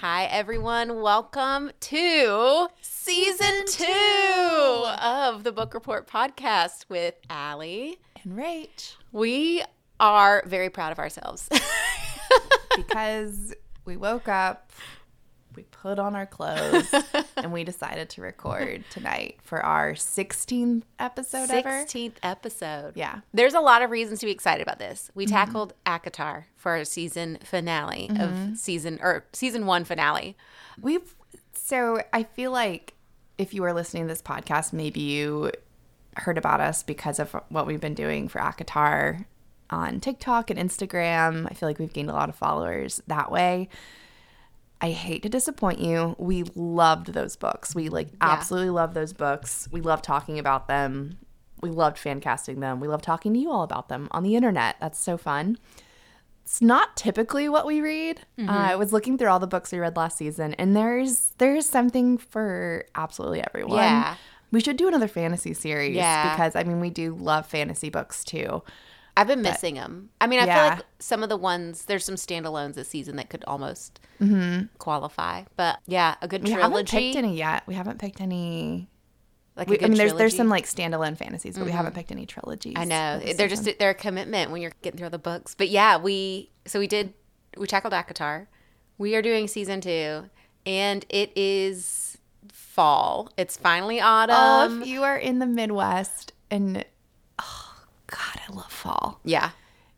Hi, everyone. Welcome to season two of the Book Report podcast with Allie. And Rach. We are very proud of ourselves. Because we woke up, put on our clothes, and we decided to record tonight for our 16th episode ever. 16th episode. Yeah. There's a lot of reasons to be excited about this. We mm-hmm. tackled Akatar for our season finale of mm-hmm. season or season one finale. We've so I feel like if you were listening to this podcast, maybe you heard about us because of what we've been doing for Akatar on TikTok and Instagram. I feel like we've gained a lot of followers that way. I hate to disappoint you. We loved those books. We like absolutely love those books. We love talking about them. We loved fan casting them. We love talking to you all about them on the internet. That's so fun it's not typically what we read. Mm-hmm. Uh, I was looking through all the books we read last season, and there's there's something for absolutely everyone. Yeah. we should do another fantasy series. Yeah. because I mean we do love fantasy books too. I've been missing them. I mean, I Yeah. feel like some of the ones, there's some standalones this season that could almost mm-hmm. qualify. But yeah, a good We haven't picked any yet. We haven't picked any. like We, I mean, there's there's some like standalone fantasies, but we haven't mm-hmm. picked any trilogies. I know they're season. just they're a commitment when you're getting through all the books. But yeah, we so we did we tackled Akatar. We are doing season two, and it is fall. It's finally Oh, autumn. if you are in the Midwest and oh god, I love fall. yeah.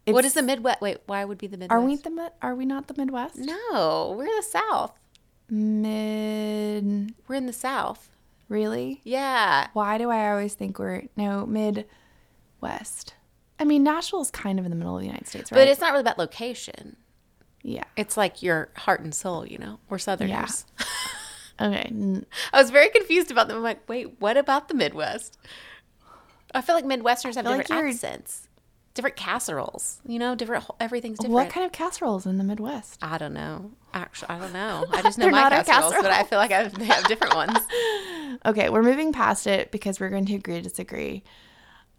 what It's- is the Midwest? Wait, why would be the Midwest? Are we the are we not the Midwest? No, we're the South. Mid We're in the South. really? Yeah. Why do I always think we're no Midwest? I mean, Nashville's kind of in the middle of the United States, right? But it's not really about location. yeah. It's like your heart and soul, you know? We're Southerners. Yeah. Okay. I was very confused about them. I'm like, wait, what about the Midwest? I feel like Midwesterners have feel like different accents, different casseroles. You know, different. Everything's different. What kind of casseroles in the Midwest? I don't know. Actually, I don't know. I just know my casseroles, but I feel like I they have different ones. Okay, we're moving past it because we're going to agree to disagree.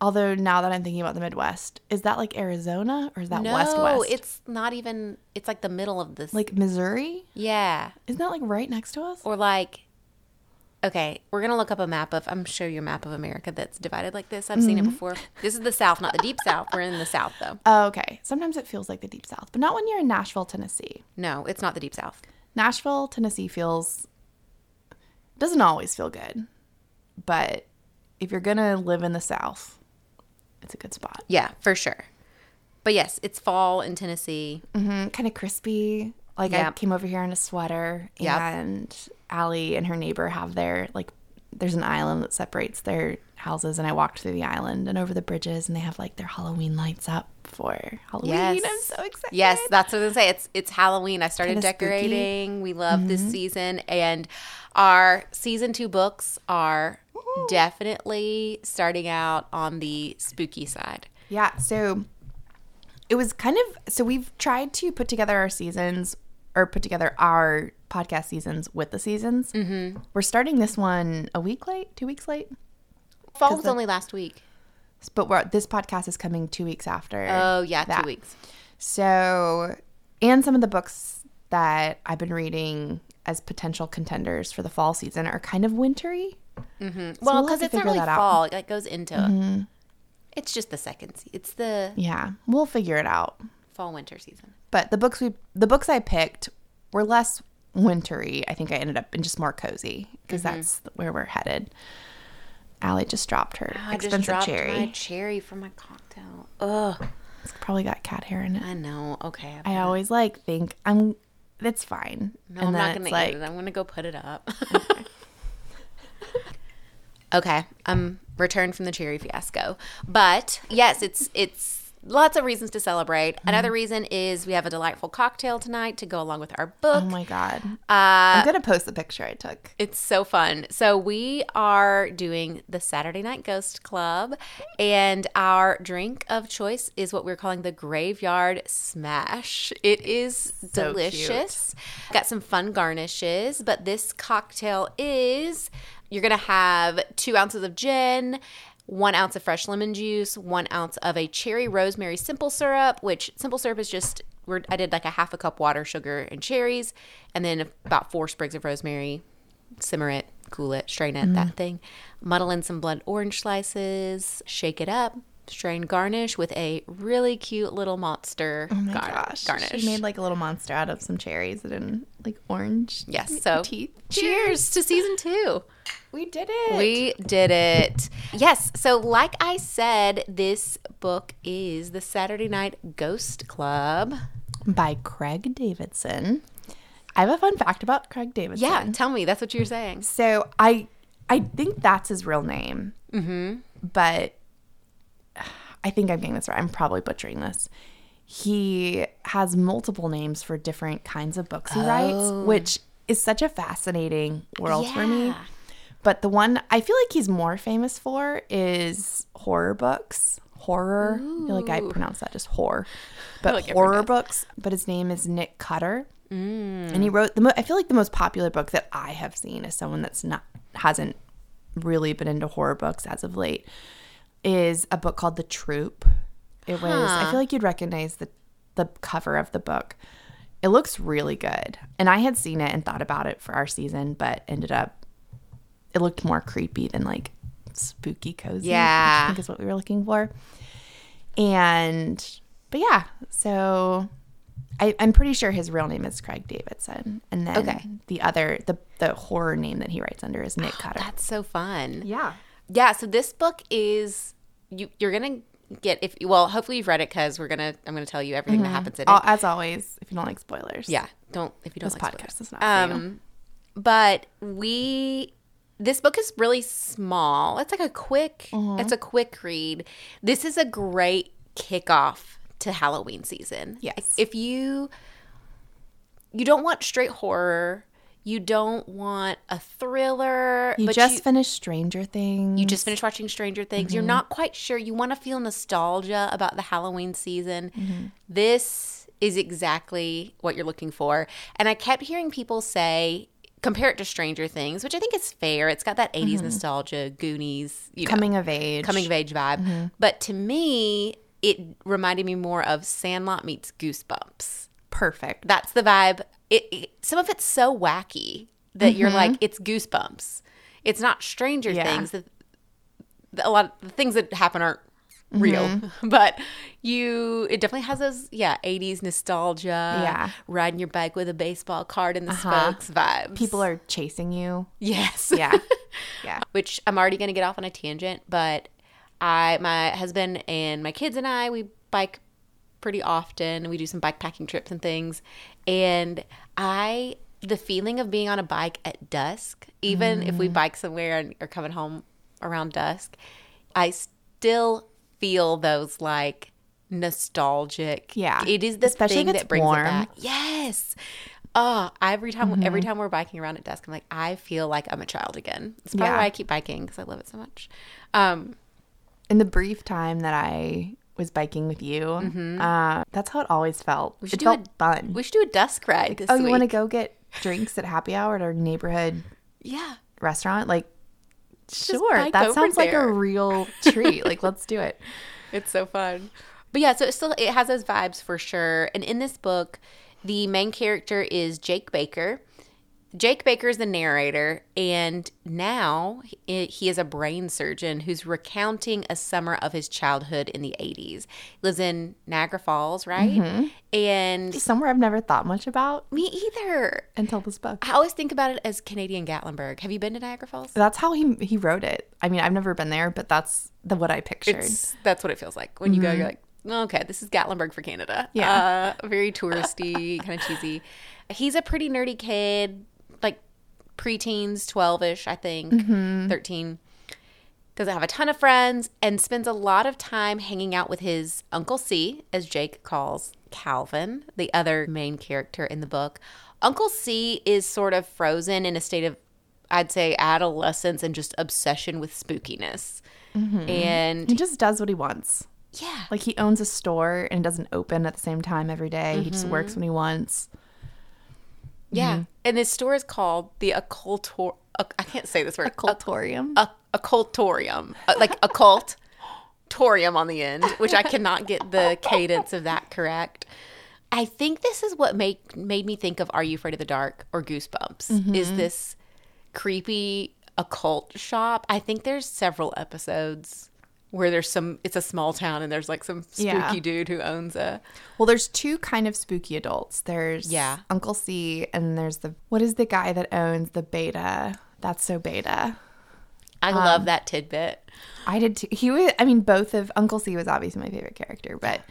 Although now that I'm thinking about the Midwest, is that like Arizona or is that West West? no, it's not even. It's like the middle of this. like Missouri. yeah, Isn't that like right next to us? or like. Okay, we're gonna look up a map of. I'm show you a map of America that's divided like this. I've seen Mm-hmm. it before. This is the South, not the Deep South. We're in the South though. Oh, okay. Sometimes it feels like the Deep South, but not when you're in Nashville, Tennessee. No, it's not the Deep South. Nashville, Tennessee feels doesn't always feel good, but if you're gonna live in the South, it's a good spot. Yeah, for sure. But yes, it's fall in Tennessee. hmm kind of crispy. Like I came over here in a sweater, Yep. and Allie and her neighbor have their like. There's an island that separates their houses, and I walked through the island and over the bridges, and they have like their Halloween lights up for Halloween. Yes. I'm so excited. Yes, that's what I was gonna say. It's it's Halloween. I started Kinda spooky. Mm-hmm. decorating. We love this season, and our season two books are definitely starting out on the spooky side. Yeah, so it was kind of so we've tried to put together our seasons or put together our podcast seasons with the seasons. Mm-hmm. We're starting this one a week late, two weeks late, Fall was only last week. but we're, this podcast is coming two weeks after. Oh yeah, that. two weeks. So, and some of the books that I've been reading as potential contenders for the fall season are kind of wintry. Well, we'll have because to it's not really that out. fall. It goes into. It's just the second. Se- it's the Yeah, we'll figure it out. Fall winter season. but the books we the books I picked were less wintry. I think I ended up in just more cozy because Mm-hmm. that's where we're headed. Allie just dropped her I just expensive dropped cherry. my cherry for my cocktail. Ugh, It's probably got cat hair in it. I know. Okay, I always like think I'm. It's fine. No, I'm not gonna like, eat it. I'm gonna go put it up. okay, I'm returned from the cherry fiasco, but yes, it's it's lots of reasons to celebrate. Another reason is we have a delightful cocktail tonight to go along with our book. Oh my god! Uh, I'm gonna post the picture I took. it's so fun. So we are doing the Saturday Night Ghost Club, and our drink of choice is what we're calling the Graveyard Smash. It is So delicious. Got some fun garnishes, but this cocktail is you're gonna have two ounces of gin. One ounce of fresh lemon juice, one ounce of a cherry rosemary simple syrup, which simple syrup is just we're, I did like a half a cup water, sugar, and cherries, and then about four sprigs of rosemary. Simmer it, cool it, strain it, that mm. thing. Muddle in some blood orange slices, shake it up, strain garnish with a really cute little monster Oh my gar- gosh. garnish. She made like a little monster out of some cherries and like orange yes, so teeth. cheers to season two. We did it. We did it. Yes. So, like I said, this book is The Saturday Night Ghost Club. by Craig Davidson. I have a fun fact about Craig Davidson. Yeah. Tell me. That's what you're saying. So I I think that's his real name. Mm-hmm. But I think I'm getting this right. I'm probably butchering this. He has multiple names for different kinds of books he writes, which is such a fascinating world for me. But the one I feel like he's more famous for is horror books. Horror. I feel like I pronounce that just horror. But like horror books. But his name is Nick Cutter. And he wrote the mo- I feel like the most popular book that I have seen as someone that's not hasn't really been into horror books as of late is a book called The Troop. It was I feel like you'd recognize the the cover of the book. It looks really good. And I had seen it and thought about it for our season, but ended up it looked more creepy than like spooky cozy. which Yeah. I think is what we were looking for. And but yeah, so I, I'm pretty sure his real name is Craig Davidson. And then Okay. the other the the horror name that he writes under is Nick Cutter. That's so fun. yeah. Yeah. So, this book is, you, you're going to get, if well, hopefully you've read it because we're going to, I'm going to tell you everything that happens in it. As always, if you don't like spoilers. Yeah, don't if you don't This like podcast spoilers. is not for you. Um, but we this book is really small. It's like a quick. Mm-hmm. It's a quick read. This is a great kickoff to Halloween season. Yes. if you you don't want straight horror, you don't want a thriller. You just you, finished Stranger Things. you just finished watching Stranger Things. Mm-hmm. You're not quite sure. You want to feel nostalgia about the Halloween season. Mm-hmm. This is exactly what you're looking for. And I kept hearing people say, compare it to Stranger Things, which I think is fair. It's got that 80s nostalgia, Goonies, you know, Mm-hmm. coming of age. coming of age vibe. Mm-hmm. But to me, it reminded me more of Sandlot meets Goosebumps. perfect. That's the vibe. It, it some of it's so wacky that you're like it's goosebumps. It's not Stranger Mm-hmm. Yeah. Things. The, the- a lot of the things that happen aren't real, Mm-hmm. but you it definitely has those yeah 80s nostalgia. Yeah. riding your bike with a baseball card in the spokes vibes. People are chasing you. yes, Yeah. yeah. which I'm already going to get off on a tangent, but I, my husband and my kids and I, we bike pretty often. We do some bike packing trips and things. And I, the feeling of being on a bike at dusk, even if we bike somewhere and are coming home around dusk, I still feel those like nostalgic. Yeah. It is the Especially thing that brings warm. it back. Yes. Oh, every time every time we're biking around at dusk, I'm like, I feel like I'm a child again. It's probably Yeah. why I keep biking because I love it so much. Um, In the brief time that I was biking with you, uh, that's how it always felt. We should It do felt a- fun. we should do a dusk ride this oh, week. you want to go get drinks at happy hour at our neighborhood Yeah. restaurant? Like, sure. That sounds like a real treat. like, let's do it. It's so fun. But yeah, so it still it has those vibes for sure. And in this book, the main character is Jake Baker. Jake Baker is the narrator, and now he is a brain surgeon who's recounting a summer of his childhood in the 80s. He lives in Niagara Falls, right? And Somewhere I've never thought much about me either. until this book. I always think about it as Canadian Gatlinburg. Have you been to Niagara Falls? That's how he he wrote it. I mean, I've never been there, but that's the what I pictured. It's, that's what it feels like when you go. You're like, okay, this is Gatlinburg for Canada. Yeah. uh, very touristy, kind of cheesy. He's a pretty nerdy kid, preteens, twelve ish, I think, mm-hmm. thirteen. Doesn't have a ton of friends and spends a lot of time hanging out with his Uncle C, as Jake calls Calvin, the other main character in the book. Uncle C is sort of frozen in a state of, I'd say, adolescence and just obsession with spookiness. Mm-hmm. And he just does what he wants. yeah. Like he owns a store and it doesn't open at the same time every day. He just works mm-hmm. when he wants. Yeah. And this store is called the Occultor. uh, I can't say this word. Occultorium. A, occultorium. Uh, like occult torium on the end, which I cannot get the cadence of that correct. I think this is what made made me think of Are You Afraid of the Dark or Goosebumps. Is this creepy occult shop? I think there's several episodes where there's some. It's a small town and there's like some spooky Yeah. dude who owns a. Well, there's two kind of spooky adults. There's Yeah. Uncle C, and there's the what is the guy that owns the beta? That's so beta. I Um, love that tidbit. I did too. He was. I mean, both of Uncle C was obviously my favorite character, but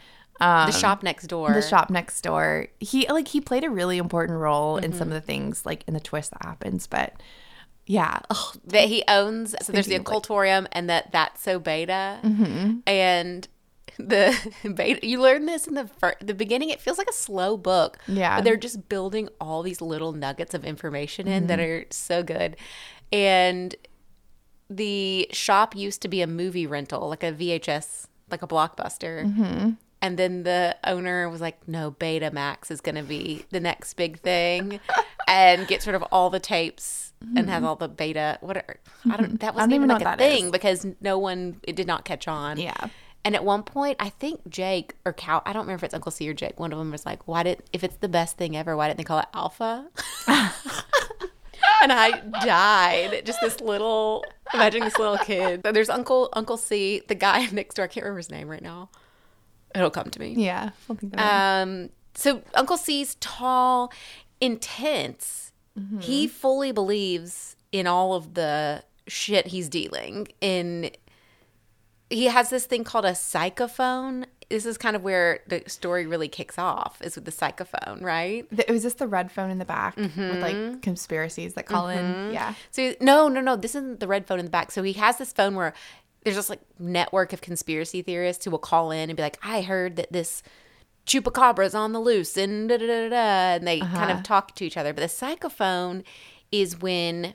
um, The shop next door. the shop next door. He like he played a really important role in Mm-hmm. some of the things like in the twist that happens. But yeah, ugh, that he owns. So there's the of, like- occultorium, and that that's so beta, and the beta. You learn this in the fir- the beginning. It feels like a slow book. Yeah. but they're just building all these little nuggets of information in that Mm-hmm. are so good, and the shop used to be a movie rental, like a VHS, like a blockbuster. Mm-hmm. And then the owner was like, "No, Betamax is going to be the next big thing," and gets rid of all the tapes and has all the beta. What are, I don't. That wasn't Mm-hmm. even even like a that is. thing because no one. It did not catch on. Yeah. And at one point, I think Jake or Cal. I don't remember if it's Uncle C or Jake. One of them was like, "Why did? If it's the best thing ever, why didn't they call it Alpha?" and I died. Just this little, imagine this little kid. There's Uncle Uncle C, the guy next door. I can't remember his name right now. It'll come to me. yeah. I'll think. Um, so Uncle C's tall, intense. He fully believes in all of the shit he's dealing in. He has this thing called a psychophone. This is kind of where the story really kicks off, is with the psychophone, right? Th- was this the red phone in the back with Mm-hmm. like conspiracies that call in? Yeah. So no, no, no. This isn't the red phone in the back. So he has this phone where there's just like network of conspiracy theorists who will call in and be like, "I heard that this chupacabra's on the loose," and da da da da, da," and they kind Uh-huh. of talk to each other. But the psychophone is when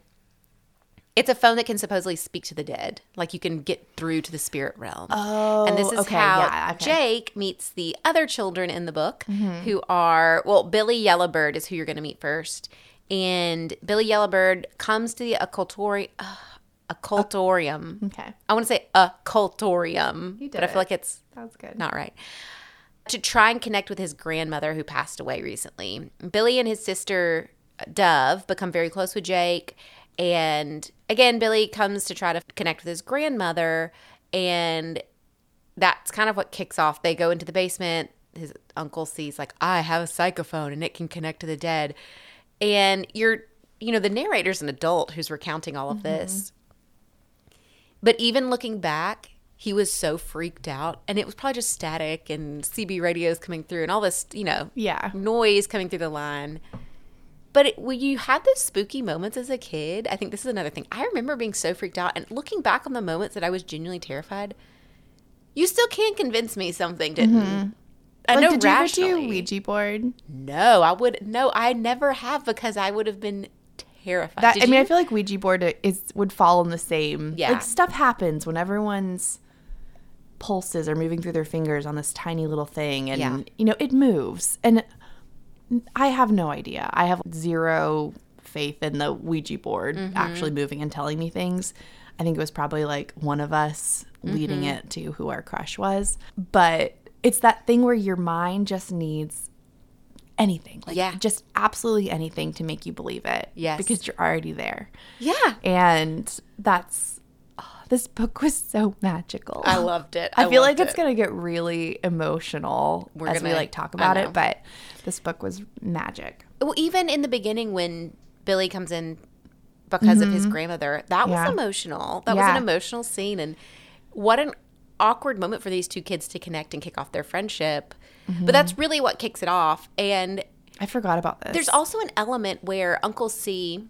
it's a phone that can supposedly speak to the dead, like you can get through to the spirit realm. Oh, and this is okay, how yeah, okay. Jake meets the other children in the book, Mm-hmm. who are well, Billy Yellowbird is who you're going to meet first, and Billy Yellowbird comes to the occultori- uh, occultorium. Okay. I want to say occultorium, You did but I feel it. like it's That was good. not right. To try and connect with his grandmother who passed away recently. Billy and his sister uh, Dove become very close with Jake. And again, Billy comes to try to connect with his grandmother. And that's kind of what kicks off. They go into the basement. His uncle sees, like, I have a psychophone and it can connect to the dead. And you're, you know, the narrator's an adult who's recounting all of mm-hmm. this. But even looking back, he was so freaked out, and it was probably just static and CB radios coming through and all this, you know, Yeah. noise coming through the line. But it, when you had those spooky moments as a kid, I think this is another thing. I remember being so freaked out, and looking back on the moments that I was genuinely terrified. You still can't convince me something didn't. Mm-hmm. I Like, know did you ever rationally. do Ouija board? No, I would no, I never have because I would have been terrified. That I mean, you? I feel like Ouija board is would fall in the same. Yeah. Like stuff happens when everyone's pulses are moving through their fingers on this tiny little thing, and Yeah. you know it moves. And I have no idea. I have zero faith in the Ouija board Mm-hmm. actually moving and telling me things. I think it was probably like one of us leading Mm-hmm. it to who our crush was. But it's that thing where your mind just needs anything. Like Yeah. just absolutely anything to make you believe it. Yes. Because you're already there. yeah, And that's this book was so magical. I loved it. I, feel like it's it. gonna get really emotional We're as we gonna- like talk about it, but this book was magic. Well, even in the beginning when Billy comes in because of his grandmother, that was Mm-hmm. Yeah. emotional. That was an emotional scene, and what an awkward moment for these two kids to connect and kick off their friendship. Mm-hmm. But that's really what kicks it off. And I forgot about this. there's also an element where Uncle C.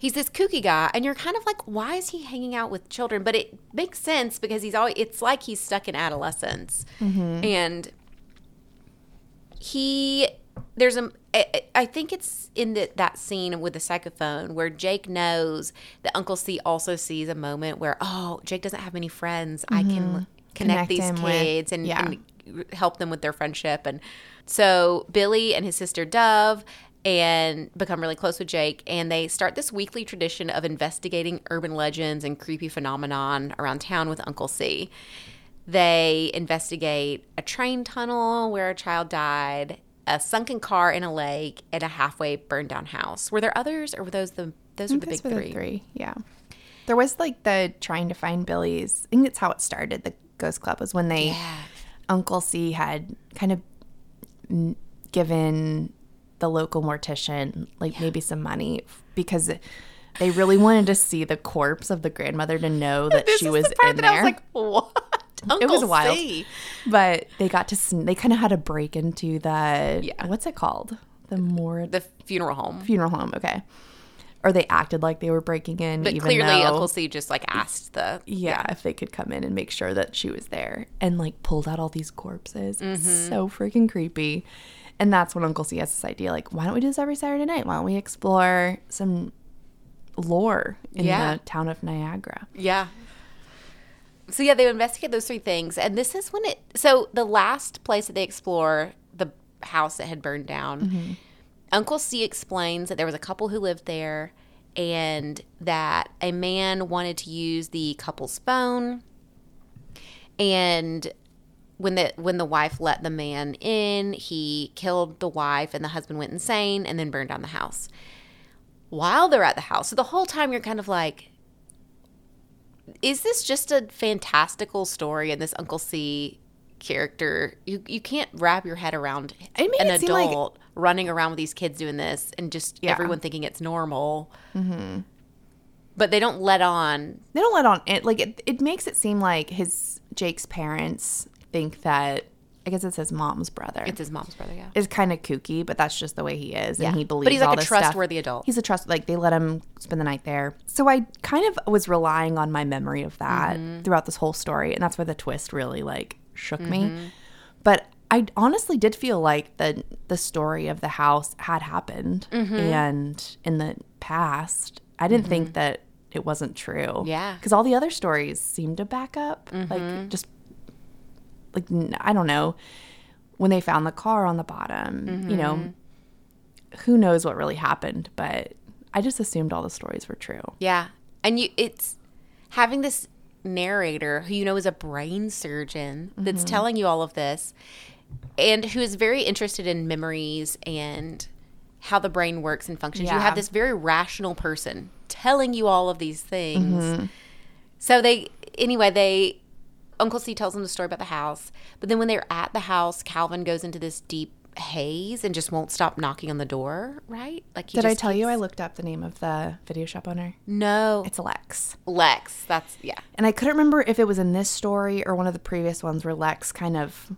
He's this kooky guy, and you're kind of like, why is he hanging out with children? But it makes sense because he's always, it's like he's stuck in adolescence. Mm-hmm. And he there's a I think it's in the, that scene with the psychophone where Jake knows that Uncle C also sees a moment where oh Jake doesn't have any friends I can mm-hmm. connect, Connect these him with- kids and, yeah. and help them with their friendship and so Billy and his sister Dove and become really close with Jake and they start this weekly tradition of investigating urban legends and creepy phenomenon around town with Uncle C They investigate a train tunnel where a child died, a sunken car in a lake, and a halfway burned down house. Were there others, or were those the those were the big were three? the three. Yeah. There was like the trying to find Billy's. I think that's how it started. The Ghost Club was when they Yeah. Uncle C had kind of given the local mortician like maybe some money because they really wanted to see the corpse of the grandmother to know that This she was the part in that there. I was like, what? Uncle was wild. C. but they got to sn- they kind of had to break into the Yeah. what's it called the more The funeral home. funeral home okay or they acted like they were breaking in But even clearly, though Uncle C just like asked the yeah, if they could come in and make sure that she was there and like pulled out all these corpses. It's Mm-hmm. so freaking creepy. And that's when Uncle C has this idea like, why don't we do this every Saturday night? Why don't we explore some lore in Yeah. the town of Niagara? Yeah. So yeah, they investigate those three things, and this is when it. So the last place that they explore, the house that had burned down, mm-hmm. Uncle C explains that there was a couple who lived there, and that a man wanted to use the couple's phone, and when the when the wife let the man in, he killed the wife, and the husband went insane, and then burned down the house. While they're at the house, so the whole time you're kind of like, is this just a fantastical story and this Uncle C character? You you can't wrap your head around an seem like- adult running around with these kids doing this and just Yeah. everyone thinking it's normal. Mm-hmm. But they don't let on. They don't let on it. Like it, it makes it seem like his Jake's parents think that I guess it's his mom's brother. It's his mom's brother, yeah. is kind of kooky, but that's just the way he is, Yeah. and he believes. But he's like a this stuff. trustworthy adult. He's a trust. Like they let him spend the night there. So I kind of was relying on my memory of that Mm-hmm. throughout this whole story, and that's where the twist really like shook Mm-hmm. me. But I honestly did feel like the the story of the house had happened, Mm-hmm. and in the past, I didn't think that it wasn't true. Yeah. because all the other stories seemed to back up, Mm-hmm. like just like I don't know when they found the car on the bottom, you know, Mm-hmm. who knows what really happened, but I just assumed all the stories were true. Yeah. And you it's having this narrator who you know is a brain surgeon Mm-hmm. that's telling you all of this and who is very interested in memories and how the brain works and functions. You have this very rational person telling you all of these things. Mm-hmm. So they anyway, they Uncle C tells them the story about the house, but then when they're at the house, Calvin goes into this deep haze and just won't stop knocking on the door, right? Like he Did I tell you I looked up the name of the video shop owner? No. It's Lex. Lex. That's yeah. And I couldn't remember if it was in this story or one of the previous ones where Lex kind of,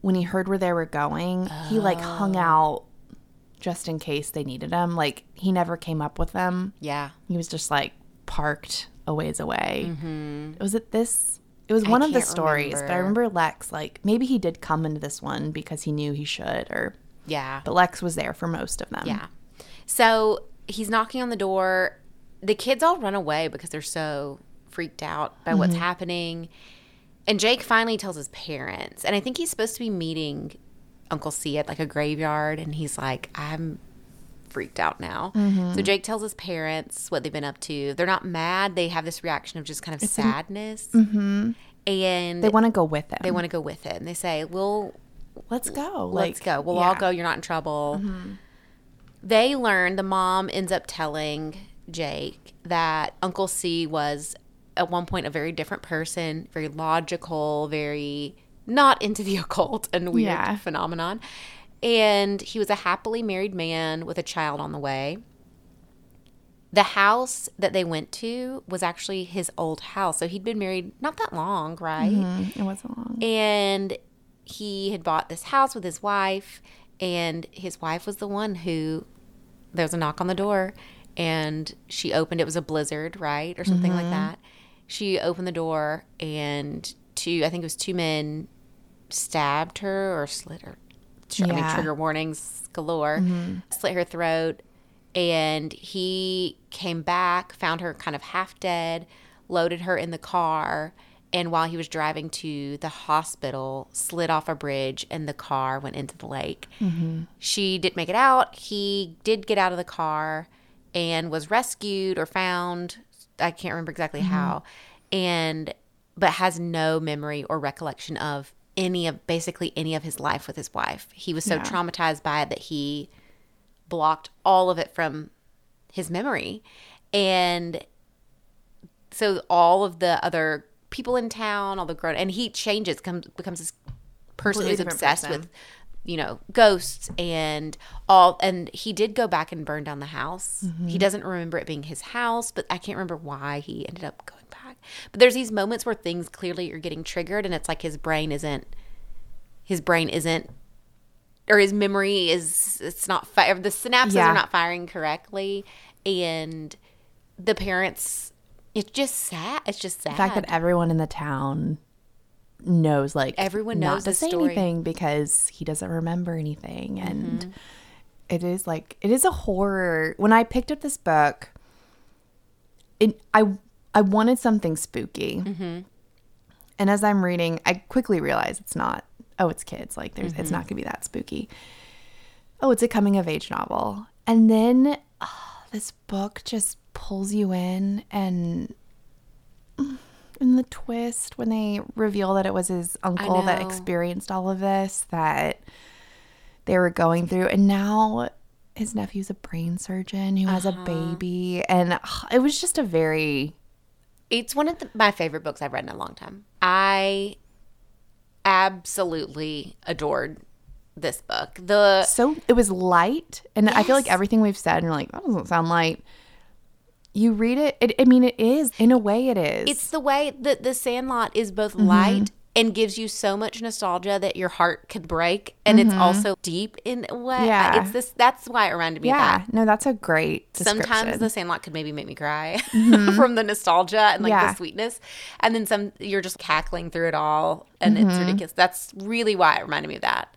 when he heard where they were going, he like hung out just in case they needed him. Like he never came up with them. Yeah. He was just like parked a ways away. Mm-hmm. Was it this? It was one of the stories, but I remember. remember Lex like maybe he did come into this one because he knew he should, or Yeah. but Lex was there for most of them. Yeah. So he's knocking on the door. The kids all run away because they're so freaked out by what's mm-hmm. happening. And Jake finally tells his parents. And I think he's supposed to be meeting Uncle C at like a graveyard. And he's like, I'm freaked out now. So mm-hmm. Jake tells his parents what they've been up to. They're not mad. They have this reaction of just kind of sadness. Mm-hmm. And they want to go with him. they want to go with it. And they say, We'll Let's go. let's like, go. We'll all go. You're not in trouble. Mm-hmm. They learn, the mom ends up telling Jake that Uncle C was at one point a very different person, very logical, very not into the occult and weird Yeah. phenomenon. And he was a happily married man with a child on the way. The house that they went to was actually his old house. So he'd been married not that long, right? Mm, It wasn't long. and he had bought this house with his wife and his wife was the one who there was a knock on the door and she opened it was a blizzard right or something like that she opened the door and two i think it was two men stabbed her or slit her i mean trigger warnings galore. Mm-hmm. Slit her throat. And he came back found her kind of half dead loaded her in the car and while he was driving to the hospital slid off a bridge and the car went into the lake. Mm-hmm. She didn't make it out. He did get out of the car and was rescued or found. I can't remember exactly mm-hmm. how. And but has no memory or recollection of any of basically any of his life with his wife. He was so Yeah. traumatized by it that he blocked all of it from his memory. And so all of the other people in town, all the grown and he changes, comes becomes this person Completely who's obsessed person. with you know ghosts and all and he did go back and burn down the house Mm-hmm. he doesn't remember it being his house but i can't remember why he ended up going but there's these moments where things clearly are getting triggered and it's like his brain isn't his brain isn't or his memory is it's not fi- the synapses Yeah. are not firing correctly and the parents it's just sad it's just sad The fact that everyone in the town knows, like, Everyone not knows to the say story. anything because he doesn't remember anything. And Mm-hmm. it is like, it is a horror. When I picked up this book, it, I, I wanted something spooky. Mm-hmm. And as I'm reading, I quickly realize it's not, oh, it's kids. Like, there's, Mm-hmm. it's not going to be that spooky. Oh, it's a coming of age novel. And then ah, this book just pulls you in and and the twist when they reveal that it was his uncle that experienced all of this that they were going through and now his nephew's a brain surgeon who has a Uh-huh. baby and ah, it was just a very It's one of the, my favorite books I've read in a long time. I absolutely adored this book. The so it was light and i feel like everything we've said and you're like that doesn't sound light. You read it, it i mean it is. In a way it is. It's the way that the Sandlot is both mm-hmm. light and gives you so much nostalgia that your heart could break, and it's mm-hmm. also deep in a way. Yeah. it's this. That's why it reminded me of yeah that. no that's a great Sometimes the Sandlot could maybe make me cry mm-hmm. from the nostalgia and like Yeah. the sweetness, and then some. You're just cackling through it all, and it's mm-hmm. ridiculous. That's really why it reminded me of that.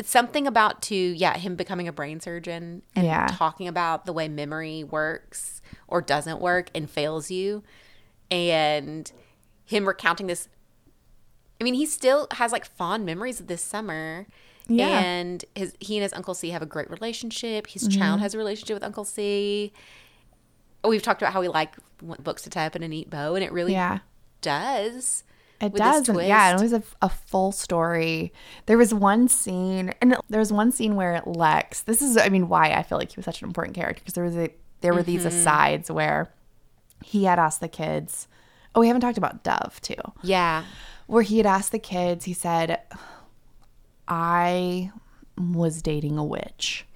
It's something about to yeah him becoming a brain surgeon and Yeah. talking about the way memory works or doesn't work and fails you, and him recounting this. I mean, he still has like fond memories of this summer. Yeah. And his he and his Uncle C have a great relationship. His child has a relationship with Uncle C. We've talked about how we like books to tie up in a neat bow, and it really yeah does. It does. and yeah, it was a, a full story. There was one scene, and there was one scene where Lex. This is, I mean, why I feel like he was such an important character because there was a there were these Mm-hmm. asides where he had asked the kids. Oh, we haven't talked about Dove too, Yeah. Where he had asked the kids. He said, "I was dating a witch,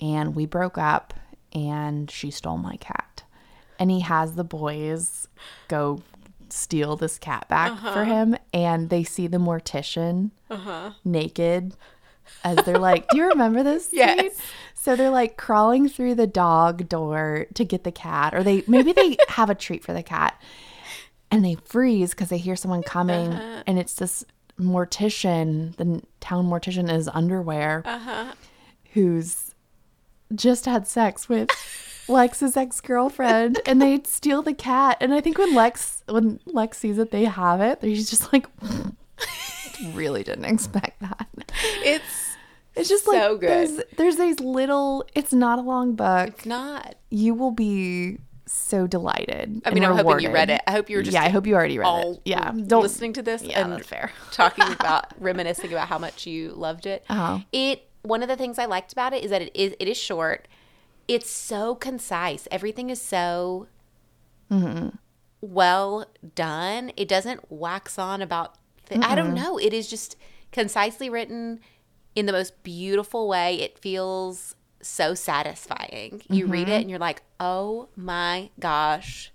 and we broke up, and she stole my cat." And he has the boys go steal this cat back Uh-huh. for him, and they see the mortician naked as they're like, "Do you remember this?" scene?" Yes. So they're like crawling through the dog door to get the cat, or they maybe they have a treat for the cat, and they freeze because they hear someone coming, Uh-huh. and it's this mortician, the town mortician is underwear, Uh-huh. who's just had sex with Lex's ex girlfriend, and they steal the cat. And I think when Lex when Lex sees that they have it, he's just like, really didn't expect that. It's It's just So like good. there's there's these little. It's not a long book. it's not. You will be so delighted. I mean, I'm hoping you read it. I hope you were just yeah, I hope you already read all it. Yeah, listening to this Yeah, and fair. talking about reminiscing about how much you loved it. Uh-huh. It one of the things I liked about it is that it is it is short. It's so concise. Everything is so Mm-hmm. well done. It doesn't wax on about. Th- I don't know. It is just concisely written in the most beautiful way. It feels so satisfying. You read Mm-hmm. it and you're like, oh my gosh.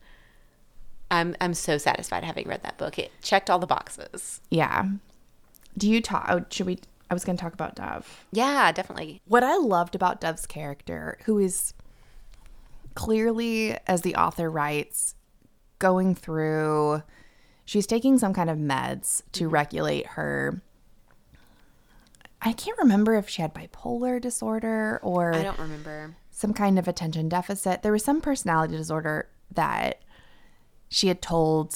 I'm I'm so satisfied having read that book. It checked all the boxes. Yeah. Do you talk? Oh, should we? I was going to talk about Dove. Yeah, definitely. What I loved about Dove's character, who is clearly, as the author writes, going through, she's taking some kind of meds to regulate her. I can't remember if she had bipolar disorder or I don't remember. some kind of attention deficit. There was some personality disorder that she had told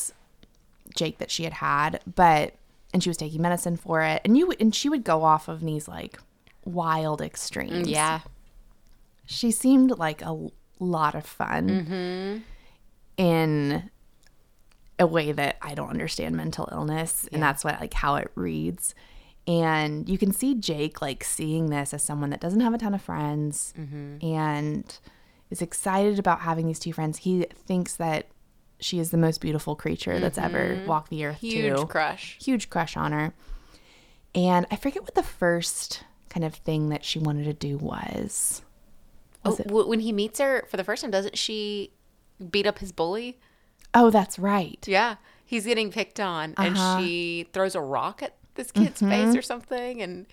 Jake that she had had, but and she was taking medicine for it. And you and she would go off of these like wild extremes. Yeah. She seemed like a lot of fun. Mm-hmm. In a way that I don't understand mental illness, and that's what like how it reads. And you can see Jake like seeing this as someone that doesn't have a ton of friends and is excited about having these two friends. He thinks that she is the most beautiful creature that's ever walked the earth Huge too. crush. Huge crush on her. And I forget what the first kind of thing that she wanted to do was. Oh, w- when he meets her for the first time, doesn't she beat up his bully? Oh, that's right. Yeah. He's getting picked on and Uh-huh. she throws a rock at this kid's Mm-hmm. face or something and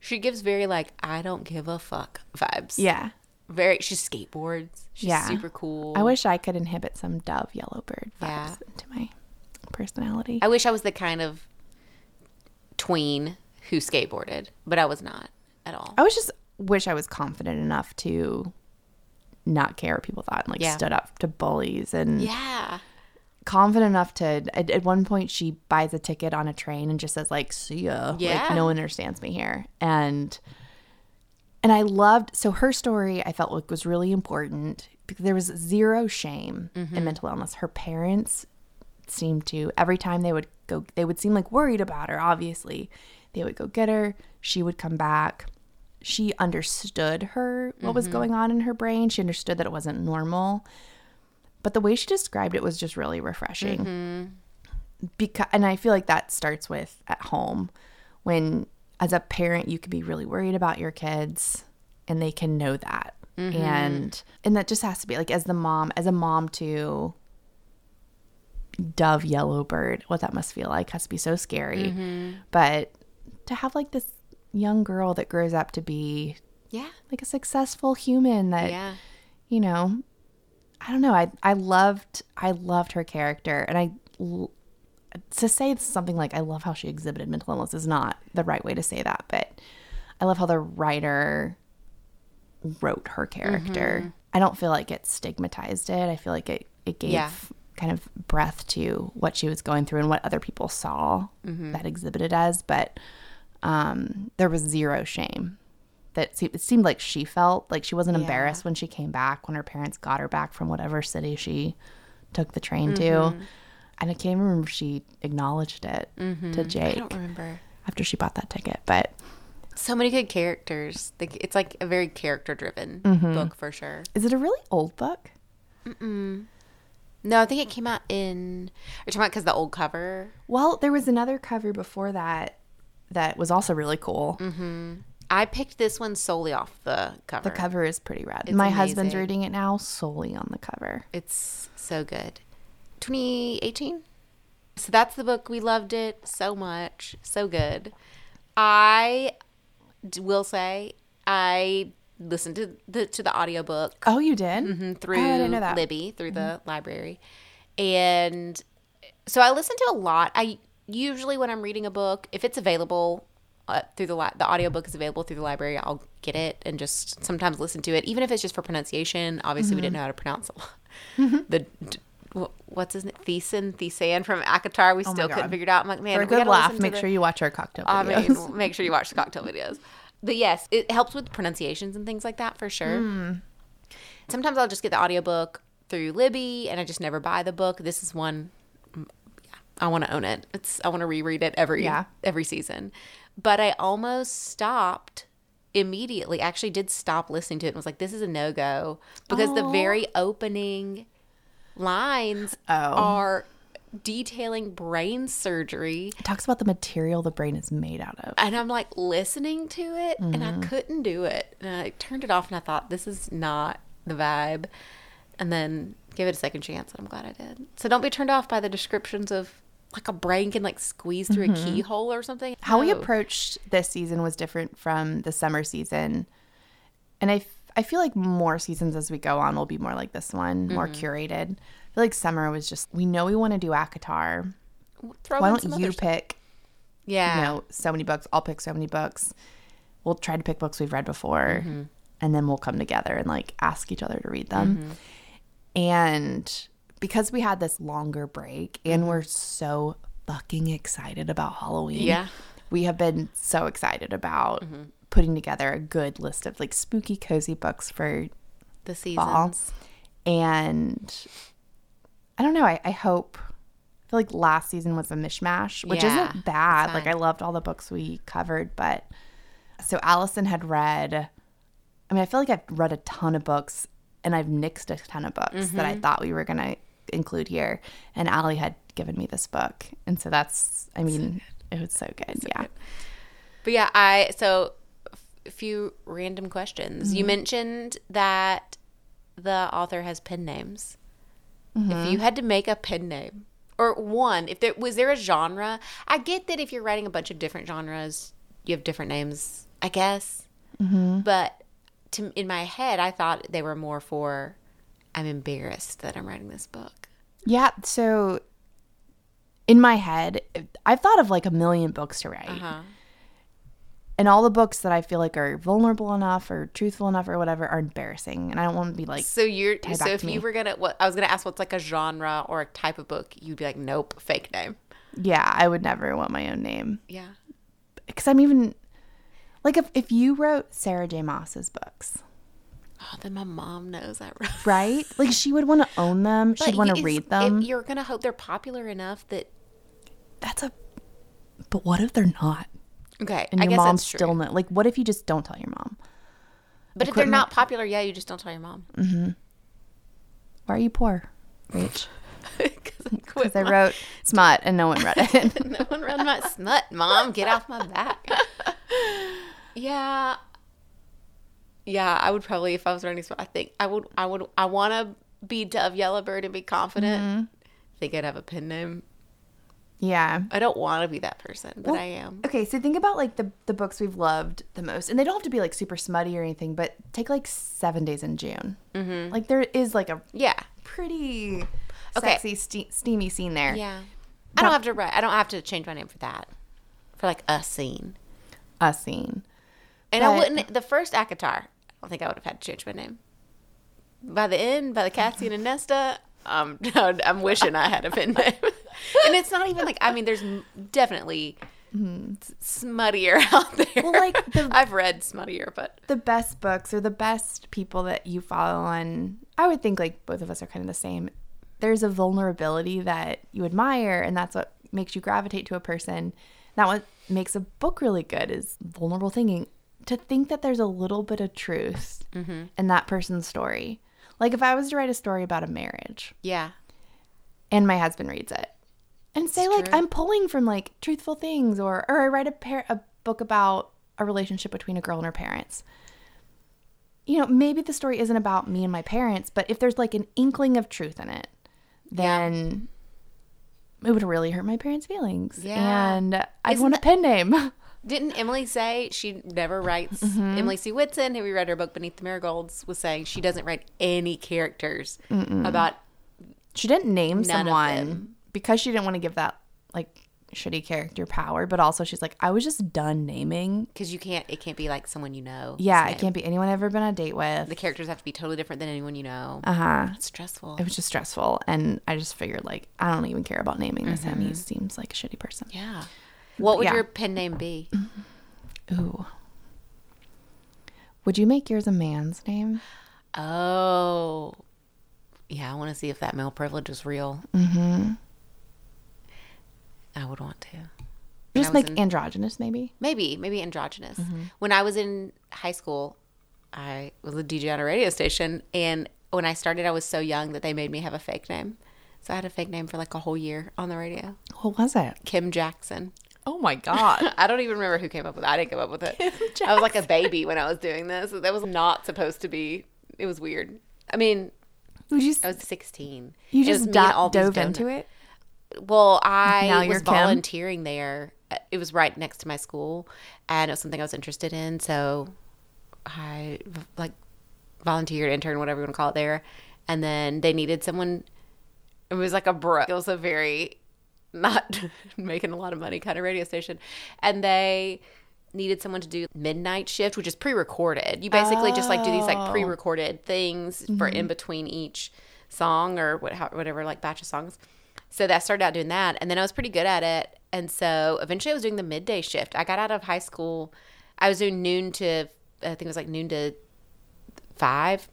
she gives very like I don't give a fuck vibes. Yeah. Very she skateboards. She's Yeah. super cool. I wish I could inhibit some Dove Yellowbird vibes Yeah. into my personality. I wish I was the kind of tween who skateboarded, but I was not at all. I was just wish I was confident enough to not care what people thought and like Yeah. stood up to bullies and Yeah. Confident enough to at, at one point she buys a ticket on a train and just says like see ya. Yeah. like no one understands me here. And and i loved so her story i felt like was really important because there was zero shame Mm-hmm. in mental illness. Her parents seemed to every time they would go they would seem like worried about her obviously. They would go get her. She would come back. She understood her what Mm-hmm. was going on in her brain. She understood that it wasn't normal but the way she described it was just really refreshing Mm-hmm. because and i feel like that starts with at home when as a parent you can be really worried about your kids and they can know that Mm-hmm. and and that just has to be like as the mom as a mom to dove yellowbird what that must feel like has to be so scary Mm-hmm. but to have like this young girl that grows up to be Yeah. like a successful human that Yeah. you know i don't know i i loved i loved her character and I to say something like i love how she exhibited mental illness is not the right way to say that but i love how the writer wrote her character Mm-hmm. i don't feel like it stigmatized it i feel like it it gave Yeah. kind of breath to what she was going through and what other people saw Mm-hmm. that exhibited as but um there was zero shame that it seemed like she felt like she wasn't Yeah. embarrassed when she came back when her parents got her back from whatever city she took the train Mm-hmm. to and i can't remember if she acknowledged it to Mm-hmm. I jake don't remember. after she bought that ticket but So many good characters. Like, It's like a very character driven Mm-hmm. book for sure. is it a really old book No, I think it came out in. Are you talking about because the old cover? well there was another cover before that that was also really cool I picked this one solely off the cover. the cover is pretty rad my husband's reading it now solely on the cover It's so good. 2018. So that's the book. We loved it so much. So good. I will say I listened to the to the audiobook oh you did Mm-hmm, through oh, i didn't know that Mm-hmm. Libby through the library. And so I listen to a lot. I usually when I'm reading a book, if it's available uh, through the li- the audiobook is available through the library, I'll get it and just sometimes listen to it, even if it's just for pronunciation. Obviously, we didn't know how to pronounce the d- wh- what's his name, Thesan, Thesan from Akatar. We still couldn't Oh figure it out. I'm like, man, for a good laugh make the- sure you watch our cocktail I videos mean, make sure you watch the cocktail videos. But yes, it helps with pronunciations and things like that for sure. Hmm. Sometimes I'll just get the audiobook through Libby and I just never buy the book. This is one mm, yeah, I want to own it. It's I want to reread it every Yeah. every season. But I almost stopped immediately. Actually did stop listening to it and was like this is a no-go because the Oh. very opening lines Oh. are detailing brain surgery it talks about the material the brain is made out of and I'm like listening to it and Mm-hmm. I couldn't do it. And I turned it off and I thought, this is not the vibe. And then give it a second chance and I'm glad I did. So don't be turned off by the descriptions of like a brain can like squeeze through a keyhole or something. Mm-hmm. how we approached this season was different from the summer season and i, f- I feel like more seasons as we go on will be more like this one more Mm-hmm. curated i feel like summer was just we know we want to do akatar Throw why don't you stuff. pick Yeah. you know so many books i'll pick so many books we'll try to pick books we've read before Mm-hmm. and then we'll come together and like ask each other to read them Mm-hmm. and because we had this longer break and Mm-hmm. we're so fucking excited about halloween Yeah. we have been so excited about Mm-hmm. putting together a good list of like spooky cozy books for The fall and i don't know i, I hope I feel like last season was a mishmash, which Yeah, isn't bad. Like I loved all the books we covered, but so Allison had read. I mean, I feel like I've read a ton of books, and I've nixed a ton of books that Mm-hmm. I thought we were gonna include here. And Allie had given me this book, and so that's. I mean, it was so good. yeah. But yeah, I so a few random questions. Mm-hmm. You mentioned that the author has pen names. Mm-hmm. If you had to make a pen name or one, if there was there a genre, I get that if you're writing a bunch of different genres, you have different names, I guess. Mm-hmm. But to in my head, I thought they were more for I'm embarrassed that I'm writing this book. Yeah. So in my head, I've thought of like a million books to write. Uh-huh. And all the books that I feel like are vulnerable enough or truthful enough or whatever are embarrassing. And I don't want to be like, So you're so if to you me. were gonna what I was gonna ask what's like a genre or a type of book, you'd be like, nope, fake name. yeah, I would never want my own name. Yeah. Because I'm even, like, if, if you wrote Sarah J. Maas's books, Oh, then my mom knows I wrote. right? Like, she would want to own them. She'd want to read them. If you're gonna hope they're popular enough that That's a, but what if they're not? okay, And I your guess mom that's true. still know. Like, what if you just don't tell your mom? But if they're not popular, yeah, you just don't tell your mom. Mm-hmm. Why are you poor? Rach. Because Because I wrote smut and no one read it. no one read my smut, mom. Get off my back. yeah, yeah. I would probably if I was smut. I think I would. I would. I want to be Dove Yellowbird and be confident. Mm-hmm. think I'd have a pen name. yeah. I don't want to be that person, but I am. Okay, so think about like the the books we've loved the most, and they don't have to be like super smutty or anything. But take like Seven Days in June. Mm-hmm. Like there is like a Yeah, pretty Okay. sexy, ste- steamy scene there. yeah. I don't have to write. I don't have to change my name for that. For like a scene. A scene. And I wouldn't. The first ACOTAR, I don't think I would have had to change my name. By the end, by the Cassian and Nesta, um, I'm wishing I had a pen name. and it's not even like I mean, there's definitely s- smuttier out there. Mm-hmm. Well, like, the- I've read smuttier, but The best books or the best people that you follow on. I would think like both of us are kind of the same. There's a vulnerability that you admire, and that's what makes you gravitate to a person. That what makes a book really good is vulnerable thinking. To think that there's a little bit of truth mm-hmm. in that person's story. Like if I was to write a story about a marriage yeah, and my husband reads it and say like true. I'm pulling from like truthful things or or I write a par- a book about a relationship between a girl and her parents. You know, maybe the story isn't about me and my parents, but if there's like an inkling of truth in it, then it would really hurt my parents' feelings. Yeah. And I'd Isn't want a pen name. Didn't Emily say she never writes? Mm-hmm. Emily C. Whitson, who we read her book Beneath the Marigolds, was saying she doesn't write any characters about she didn't name someone because she didn't want to give that like shitty character power, but also she's like, I was just done naming. because you can't. It can't be like someone you know. Yeah, it can't be anyone I've ever been on a date with. The characters have to be totally different than anyone you know. Uh huh. It's stressful. It was just stressful, and I just figured like I don't even care about naming this him. He seems like a shitty person. yeah. What would Yeah. your pen name be? Ooh. Would you make yours a man's name? Oh, yeah. I want to see if that male privilege is real. Mm-hmm. I would want to. Just was make in- androgynous, maybe. Maybe, maybe androgynous. When I was in high school, I was a DJ on a radio station, and when I started, I was so young that they made me have a fake name. So I had a fake name for like a whole year on the radio. What was it? Kim Jackson. Oh my god. I don't even remember who came up with it. I didn't come up with it. I was like a baby when I was doing this. That was not supposed to be. It was weird. I mean, you? I was 16. You just me all dove into it. Well, I Now was you're Kim? volunteering there. It was right next to my school, and it was something I was interested in. So I like volunteered, intern, whatever you want to call it there. And then they needed someone. It was like a bro. It was a very not making a lot of money kind of radio station, and they needed someone to do midnight shift, which is pre-recorded. You basically just like do these like oh. pre-recorded things for mm-hmm. in between each song or what, how, whatever like batch of songs. So that started out doing that, and then I was pretty good at it. And so eventually, I was doing the midday shift. I got out of high school. I was doing noon to I think it was like noon to five.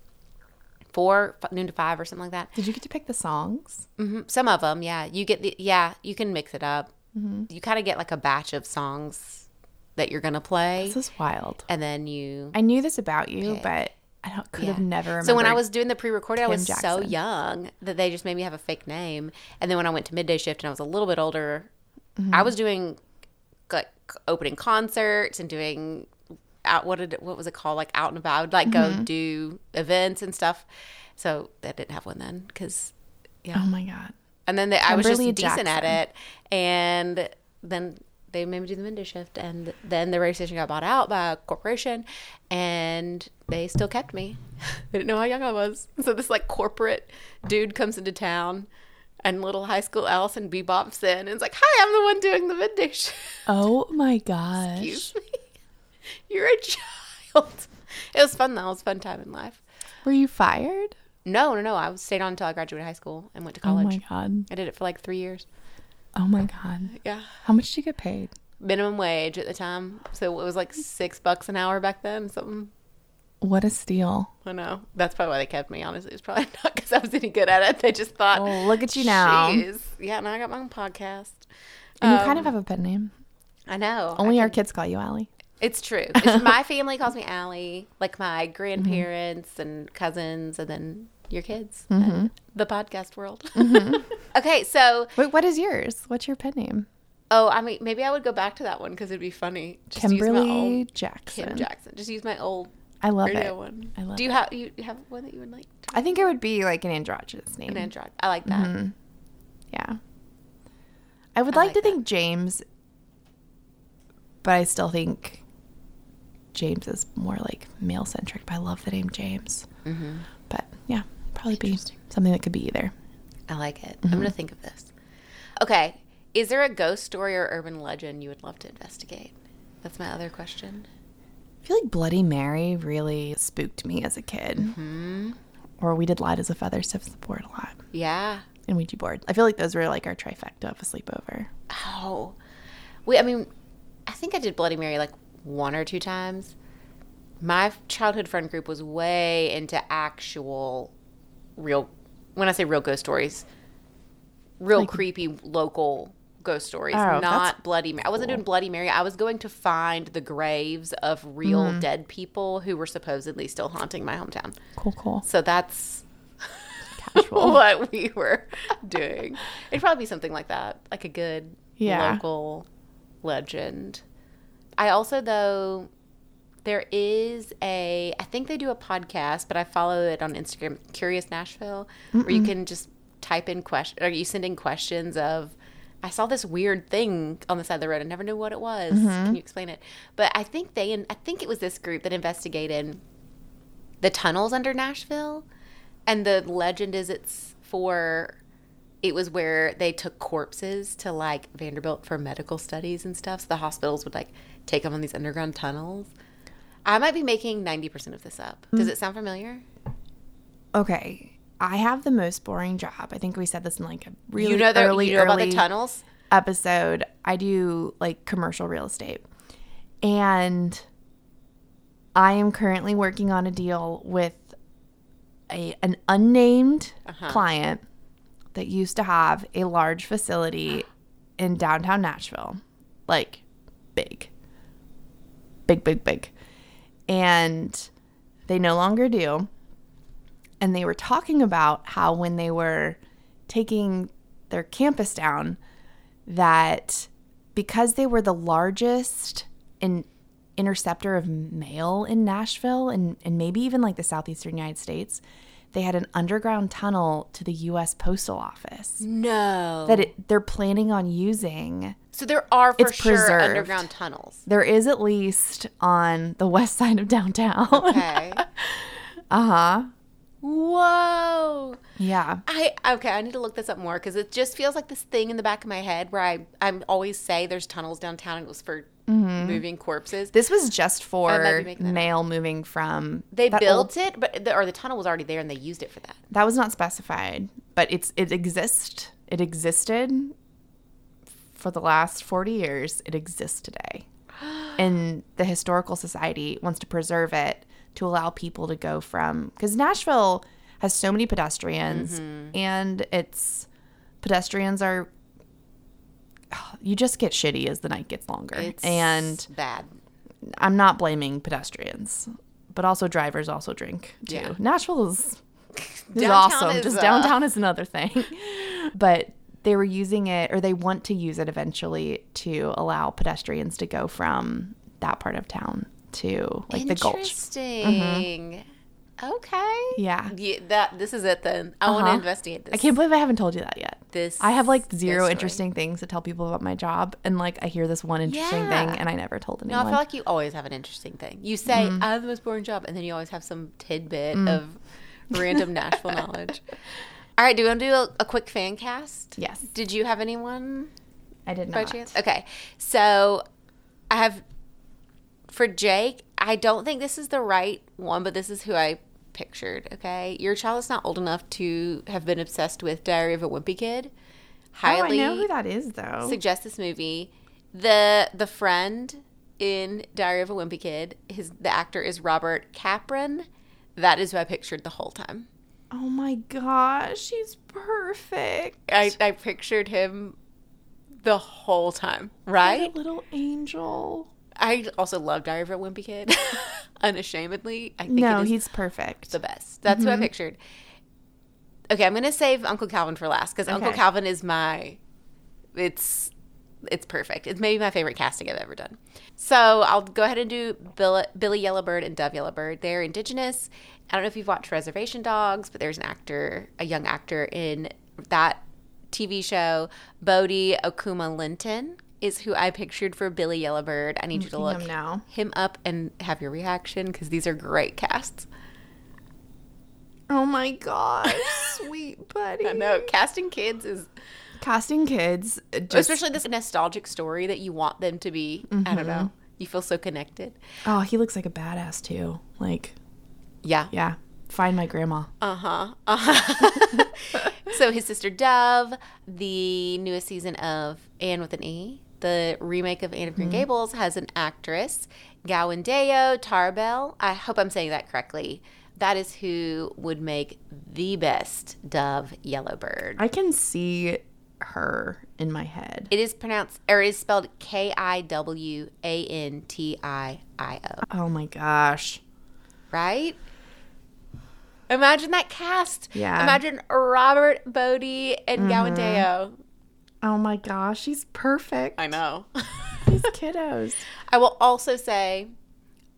Four, f- noon to five, or something like that. Did you get to pick the songs? hmm Some of them, yeah. You get the yeah. You can mix it up. You kind of get like a batch of songs that you're gonna play, This is wild. and then you. I knew this about you, Okay. but I don't, could Yeah. have never remembered. So when I was doing the pre-recorded, I was so young that they just made me have a fake name. And then when I went to midday shift and I was a little bit older, Mm-hmm. I was doing like opening concerts and doing out what did it, what was it called like out and about. I would like Mm-hmm. go do events and stuff. So I didn't have one then because yeah. oh my god, And then they, I was just decent at it, and then they made me do the midday shift, and then the radio station got bought out by a corporation, and they still kept me. they didn't know how young I was, so this like corporate dude comes into town, and little high school Allison bebops in, and is like, "Hi, I'm the one doing the midday shift." oh my gosh. Excuse me, you're a child. It was fun though. It was a fun time in life. Were you fired? No, no, no. I stayed on until I graduated high school and went to college. Oh my god. I did it for like three years. Oh my god. Yeah. How much did you get paid? minimum wage at the time. So it was like six bucks an hour back then. Something. What a steal. I know. That's probably why they kept me. Honestly, it's probably not because I was any good at it. They just thought, Oh, look at you now. Jeez. Yeah, now I got my own podcast. And you Um, kind of have a pen name. I know. Only I our kids call you Allie. It's true. It's, my family calls me Allie, like my Mm-hmm. grandparents and cousins, and then your kids. Mm-hmm. The podcast world. okay, so Wait, what is yours? What's your pen name? oh, I mean, maybe I would go back to that one because it'd be funny. Just use my Kimberly old Jackson. Kim Jackson. Just use my old I love radio it. one. I love Do you it. have you have one that you would like? To I think it would be like an androgynous name. an Android. I like that. Mm-hmm. Yeah. I would I like, like to that. think James, but I still think James is more like male centric. But I love the name James. Mm-hmm. But yeah, probably be something that could be either. I like it. Mm-hmm. I'm gonna think of this. Okay, is there a ghost story or urban legend you would love to investigate? That's my other question. I feel like Bloody Mary really spooked me as a kid. Hmm. Or we did Light as a Feather, Stiff as a Board a lot. Yeah. And Ouija board. I feel like those were like our trifecta of a sleepover. Oh, we. I mean, I think I did Bloody Mary like one or two times. My childhood friend group was way into actual, real. When I say real ghost stories, real Like- creepy local ghost stories, Oh, not Bloody Mary. I wasn't doing Bloody Mary. I was going to find the graves of real Mm-hmm. dead people who were supposedly still haunting my hometown. Cool, cool. So that's Casual. what we were doing. It'd probably be something like that, like a good Yeah. local legend. I also, though, there is a, I think they do a podcast, but I follow it on Instagram, Curious Nashville, where you can just type in question, or you send in questions of, I saw this weird thing on the side of the road. I never knew what it was. Can mm-hmm. you explain it? But I think they, and I think it was this group that investigated the tunnels under Nashville, and the legend is it's for it was where they took corpses to like Vanderbilt for medical studies and stuff. So the hospitals would like take them on these underground tunnels. I might be making ninety percent of this up. Does it sound familiar? Okay. I have the most boring job. I think we said this in like a really you know, the, early, you know about the tunnels. episode. I do like commercial real estate. And I am currently working on a deal with a an unnamed Uh-huh. client that used to have a large facility in downtown Nashville. Like big. Big, big, big. And they no longer do. And they were talking about how when they were taking their campus down, that because they were the largest in interceptor of mail in Nashville and, and maybe even like the southeastern United States, they had an underground tunnel to the US Postal Office No. that it, they're planning on using. so there are for It's sure preserved. underground tunnels. There is at least on the west side of downtown. Okay. uh huh. Whoa. Yeah. I okay. I need to look this up more because it just feels like this thing in the back of my head where I I always say there's tunnels downtown and it was for moving corpses. This was just for be making that up. mail moving from. They built old- it, but the, or the tunnel was already there and they used it for that. that was not specified, but it's it exists. It existed for the last forty years. It exists today, and the historical society wants to preserve it to allow people to go from because Nashville has so many pedestrians, Mm-hmm. and it's pedestrians are. You just get shitty as the night gets longer, It's and bad. I'm not blaming pedestrians, but also drivers also drink too. Yeah. Nashville is, is awesome. is, Just uh, downtown is another thing. but they were using it, or they want to use it eventually to allow pedestrians to go from that part of town to like the gulch. Interesting. Okay. Yeah. Yeah, that this is it then. I want to Uh-huh. investigate this. I can't believe I haven't told you that yet. This I have like zero interesting things to tell people about my job, and like I hear this one interesting thing, and I never told anyone. No. I feel like you always have an interesting thing. You say Mm-hmm. I have the most boring job, and then you always have some tidbit Mm. of random Nashville knowledge. All right, do you want to do a, a quick fan cast? yes, Did you have anyone I did by not. chance? Okay, so I have for Jake. I don't think this is the right one, but this is who I pictured. Okay, your child is not old enough to have been obsessed with Diary of a Wimpy Kid. Oh, I Highly know who that is though. suggest this movie. The the friend in Diary of a Wimpy Kid, his the actor is Robert Capron. That is who I pictured the whole time. oh my gosh, he's perfect. I, I pictured him the whole time, What right? a little angel. I also love Diary of a Wimpy Kid, unashamedly. I think No, he's perfect. the best. That's Mm-hmm. who I pictured. Okay, I'm gonna save Uncle Calvin for last because Uncle Calvin is my. It's it's perfect. It's maybe my favorite casting I've ever done. So I'll go ahead and do Bill, Billy Yellowbird and Dove Yellowbird. They're indigenous. I don't know if you've watched Reservation Dogs, but there's an actor, a young actor in that TV show. Bodie Okuma Linton is who I pictured for Billy Yellowbird. I need you to look him now. him up and have your reaction because these are great casts. Oh my gosh, sweet buddy. I know casting kids is Casting kids, uh, just, especially this nostalgic story that you want them to be. I Mm-hmm. don't know. You feel so connected. oh, he looks like a badass too. Like, Yeah. yeah, find my grandma. Uh huh. Uh-huh. so his sister Dove, the newest season of Anne with an E, the remake of Anne of Green Mm-hmm. Gables, has an actress, Kiawentiio Tarbell. I hope I'm saying that correctly. That is who would make the best Dove Yellowbird. I can see her in my head. It is pronounced, or is spelled K I W A N T I I O, Oh my gosh. right? Imagine that cast. Yeah. Imagine Robert Bodie and Kiawentiio. Oh my gosh, she's perfect. I know. These kiddos. I will also say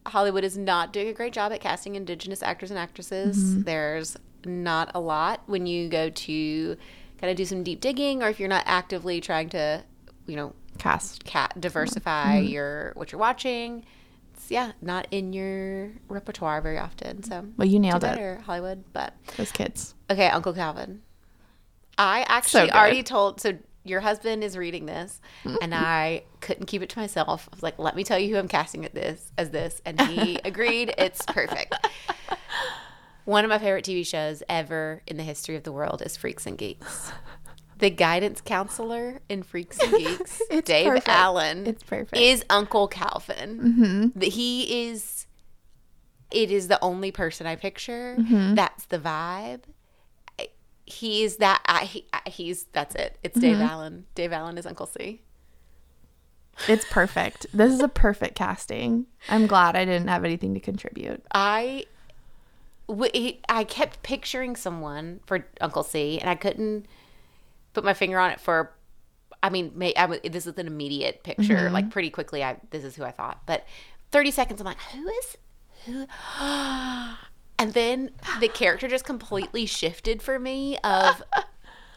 Hollywood is not doing a great job at casting Indigenous actors and actresses. Mm-hmm. There's not a lot when you go to kind of do some deep digging, or if you're not actively trying to, you know, Cast. cat diversify mm-hmm. your what you're watching. It's yeah, not in your repertoire very often. So Well, you nailed it. Hollywood. But Those kids. okay, Uncle Calvin. I actually good. already told so your husband is reading this and I couldn't keep it to myself. I was like, let me tell you who I'm casting at this as this and he agreed it's perfect. One of my favorite TV shows ever in the history of the world is Freaks and Geeks. The guidance counselor in Freaks and Geeks, Dave perfect. Allen, It's perfect. is Uncle Calvin. Mm-hmm. He is. It is the only person I picture. Mm-hmm. That's the vibe. I- He is that. I, he, I- he's. That's it. It's Dave Mm-hmm. Allen. Dave Allen is Uncle C. It's perfect. this is a perfect casting. I'm glad I didn't have anything to contribute. I. I kept picturing someone for Uncle C, and I couldn't put my finger on it for. I mean, may, I, this is an immediate picture. Mm-hmm. Like pretty quickly, I this is who I thought. But thirty seconds, I'm like, who is who? And then the character just completely shifted for me. Of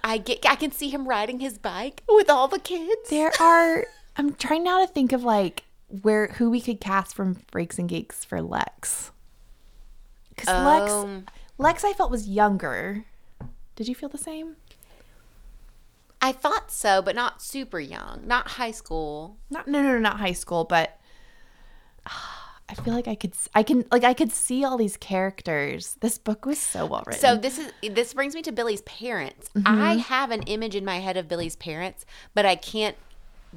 I get, I can see him riding his bike with all the kids. There are. I'm trying now to think of like where who we could cast from Freaks and Geeks for Lex. Because Lex, Um, Lex, I felt was younger. Did you feel the same? I thought so, but not super young, not high school. Not no no no not high school, but I feel like I could I can like I could see all these characters. This book was so well written. So this is this brings me to Billy's parents. Mm-hmm. I have an image in my head of Billy's parents, but I can't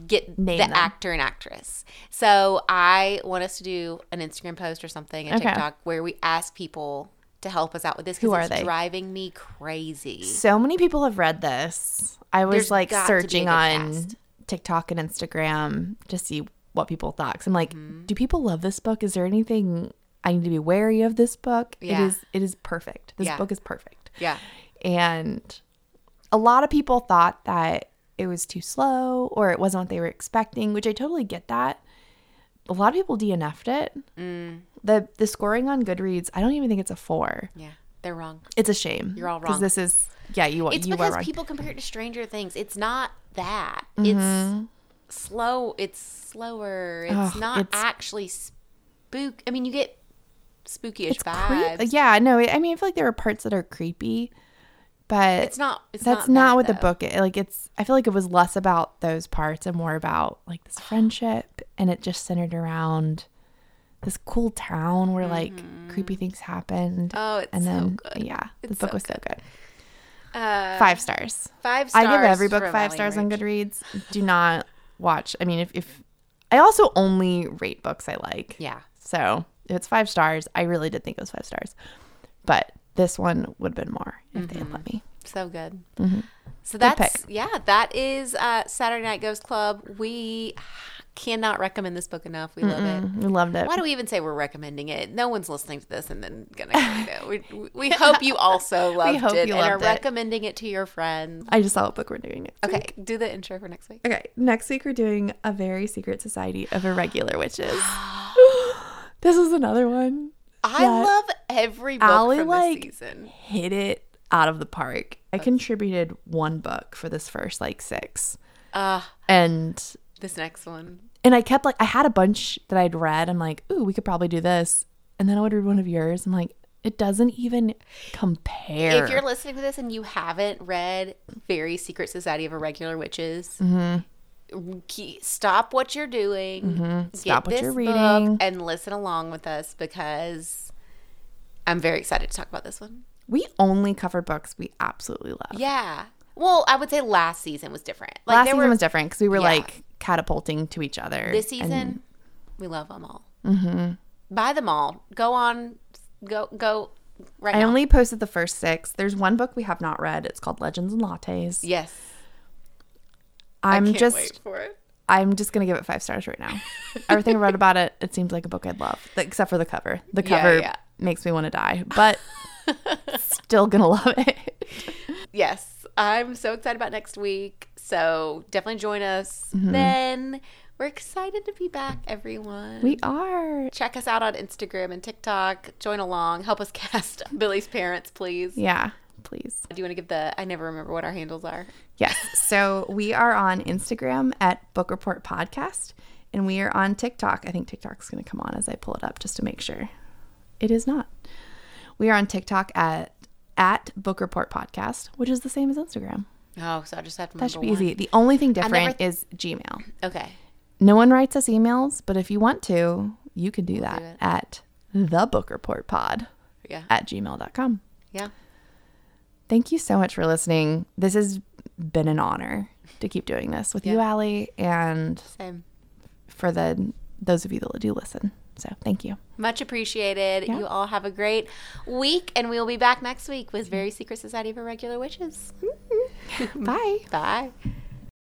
get Name the them. actor and actress. So I want us to do an Instagram post or something, a Okay. TikTok where we ask people to help us out with this because it's they? driving me crazy. So many people have read this. I was There's like got to be a searching on cast. TikTok and Instagram to see what people thought. 'Cause I'm like, Mm-hmm. do people love this book? Is there anything I need to be wary of this book? It Yeah. is it is perfect. This Yeah. book is perfect. Yeah. And a lot of people thought that it was too slow or it wasn't what they were expecting, which I totally get that. A lot of people DNF'd it. Mm. The the scoring on Goodreads, I don't even think it's a four. Yeah. They're wrong. It's a shame. You're all wrong. Because this is yeah, you It's you because people compare it to Stranger Things. It's not that. Mm-hmm. It's slow. It's slower. It's not it's- actually spook. I mean, you get spooky-ish it's vibes. Yeah, no, I mean I feel like there are parts that are creepy, but It's not. It's that's not, not, what the book is. Like it's I feel like it was less about those parts and more about like this friendship and it just centered around this cool town where like creepy things happened. Mm-hmm. Oh, it's and so then good. yeah, the book so was so good. Uh, Five stars. Five stars. I give every book five stars on Goodreads. Do not watch. I mean, if, if I also only rate books I like. Yeah. So if it's five stars, I really did think it was five stars, but this one would have been more if they had let me. So good. Mm-hmm. So that's yeah, that is uh, Saturday Night Ghost Club. We cannot recommend this book enough. We love it. We loved it. Why do we even say we're recommending it? No one's listening to this and then gonna read it. We, we hope you also loved hope it you and are loved it. recommending it to your friends. I just saw what book we're doing next Okay, week. do the intro for next week. Okay, next week we're doing a very secret society of irregular witches. this is another one. I love every book Allie, from like, this season. Hit it out of the park. I contributed one book for this first like six, Uh, and this next one. And I kept like I had a bunch that I'd read. I'm like, ooh, we could probably do this, and then I would read one of yours. I'm like, it doesn't even compare. If you're listening to this and you haven't read Very Secret Society of Irregular Witches, ke- stop what you're doing. Mm-hmm. Stop what you're reading. and listen along with us because I'm very excited to talk about this one. we only cover books we absolutely love. Yeah. Well, I would say last season was different. Like Last season were was different because we were Yeah. like catapulting to each other. this and- season. we love them all. Mm-hmm. Buy them all. Go on. Go go. Right I now. only posted the first six. There's one book we have not read. It's called Legends and Lattes. yes. I'm just wait for it. I'm just gonna give it five stars right now. Everything I read about it, it seems like a book I'd love, except for the cover. The Yeah, cover yeah. makes me want to die, but still gonna love it. yes, I'm so excited about next week. So definitely join us. Mm-hmm. Then we're excited to be back, everyone. We are. Check us out on Instagram and TikTok. Join along. Help us cast Billy's parents, please. Yeah, please. Do you want to give the? I never remember what our handles are. Yes. So we are on Instagram at Book Report Podcast, and we are on TikTok. I think TikTok's going to come on as I pull it up just to make sure. It is not. We are on TikTok at at Book Report Podcast, which is the same as Instagram. Oh, so I just have to That should be one. easy. The only thing different never- is Gmail. Okay. No one writes us emails, but if you want to, you can do that do at the Book Report Pod Yeah. at gmail.com. Yeah. Thank you so much for listening. This has been an honor to keep doing this with you, Yeah. Allie, and Same. for the those of you that do listen. So thank you. Much appreciated. Yeah. You all have a great week, and we will be back next week with Very Secret Society of Regular Witches. Mm-hmm. Bye. Bye.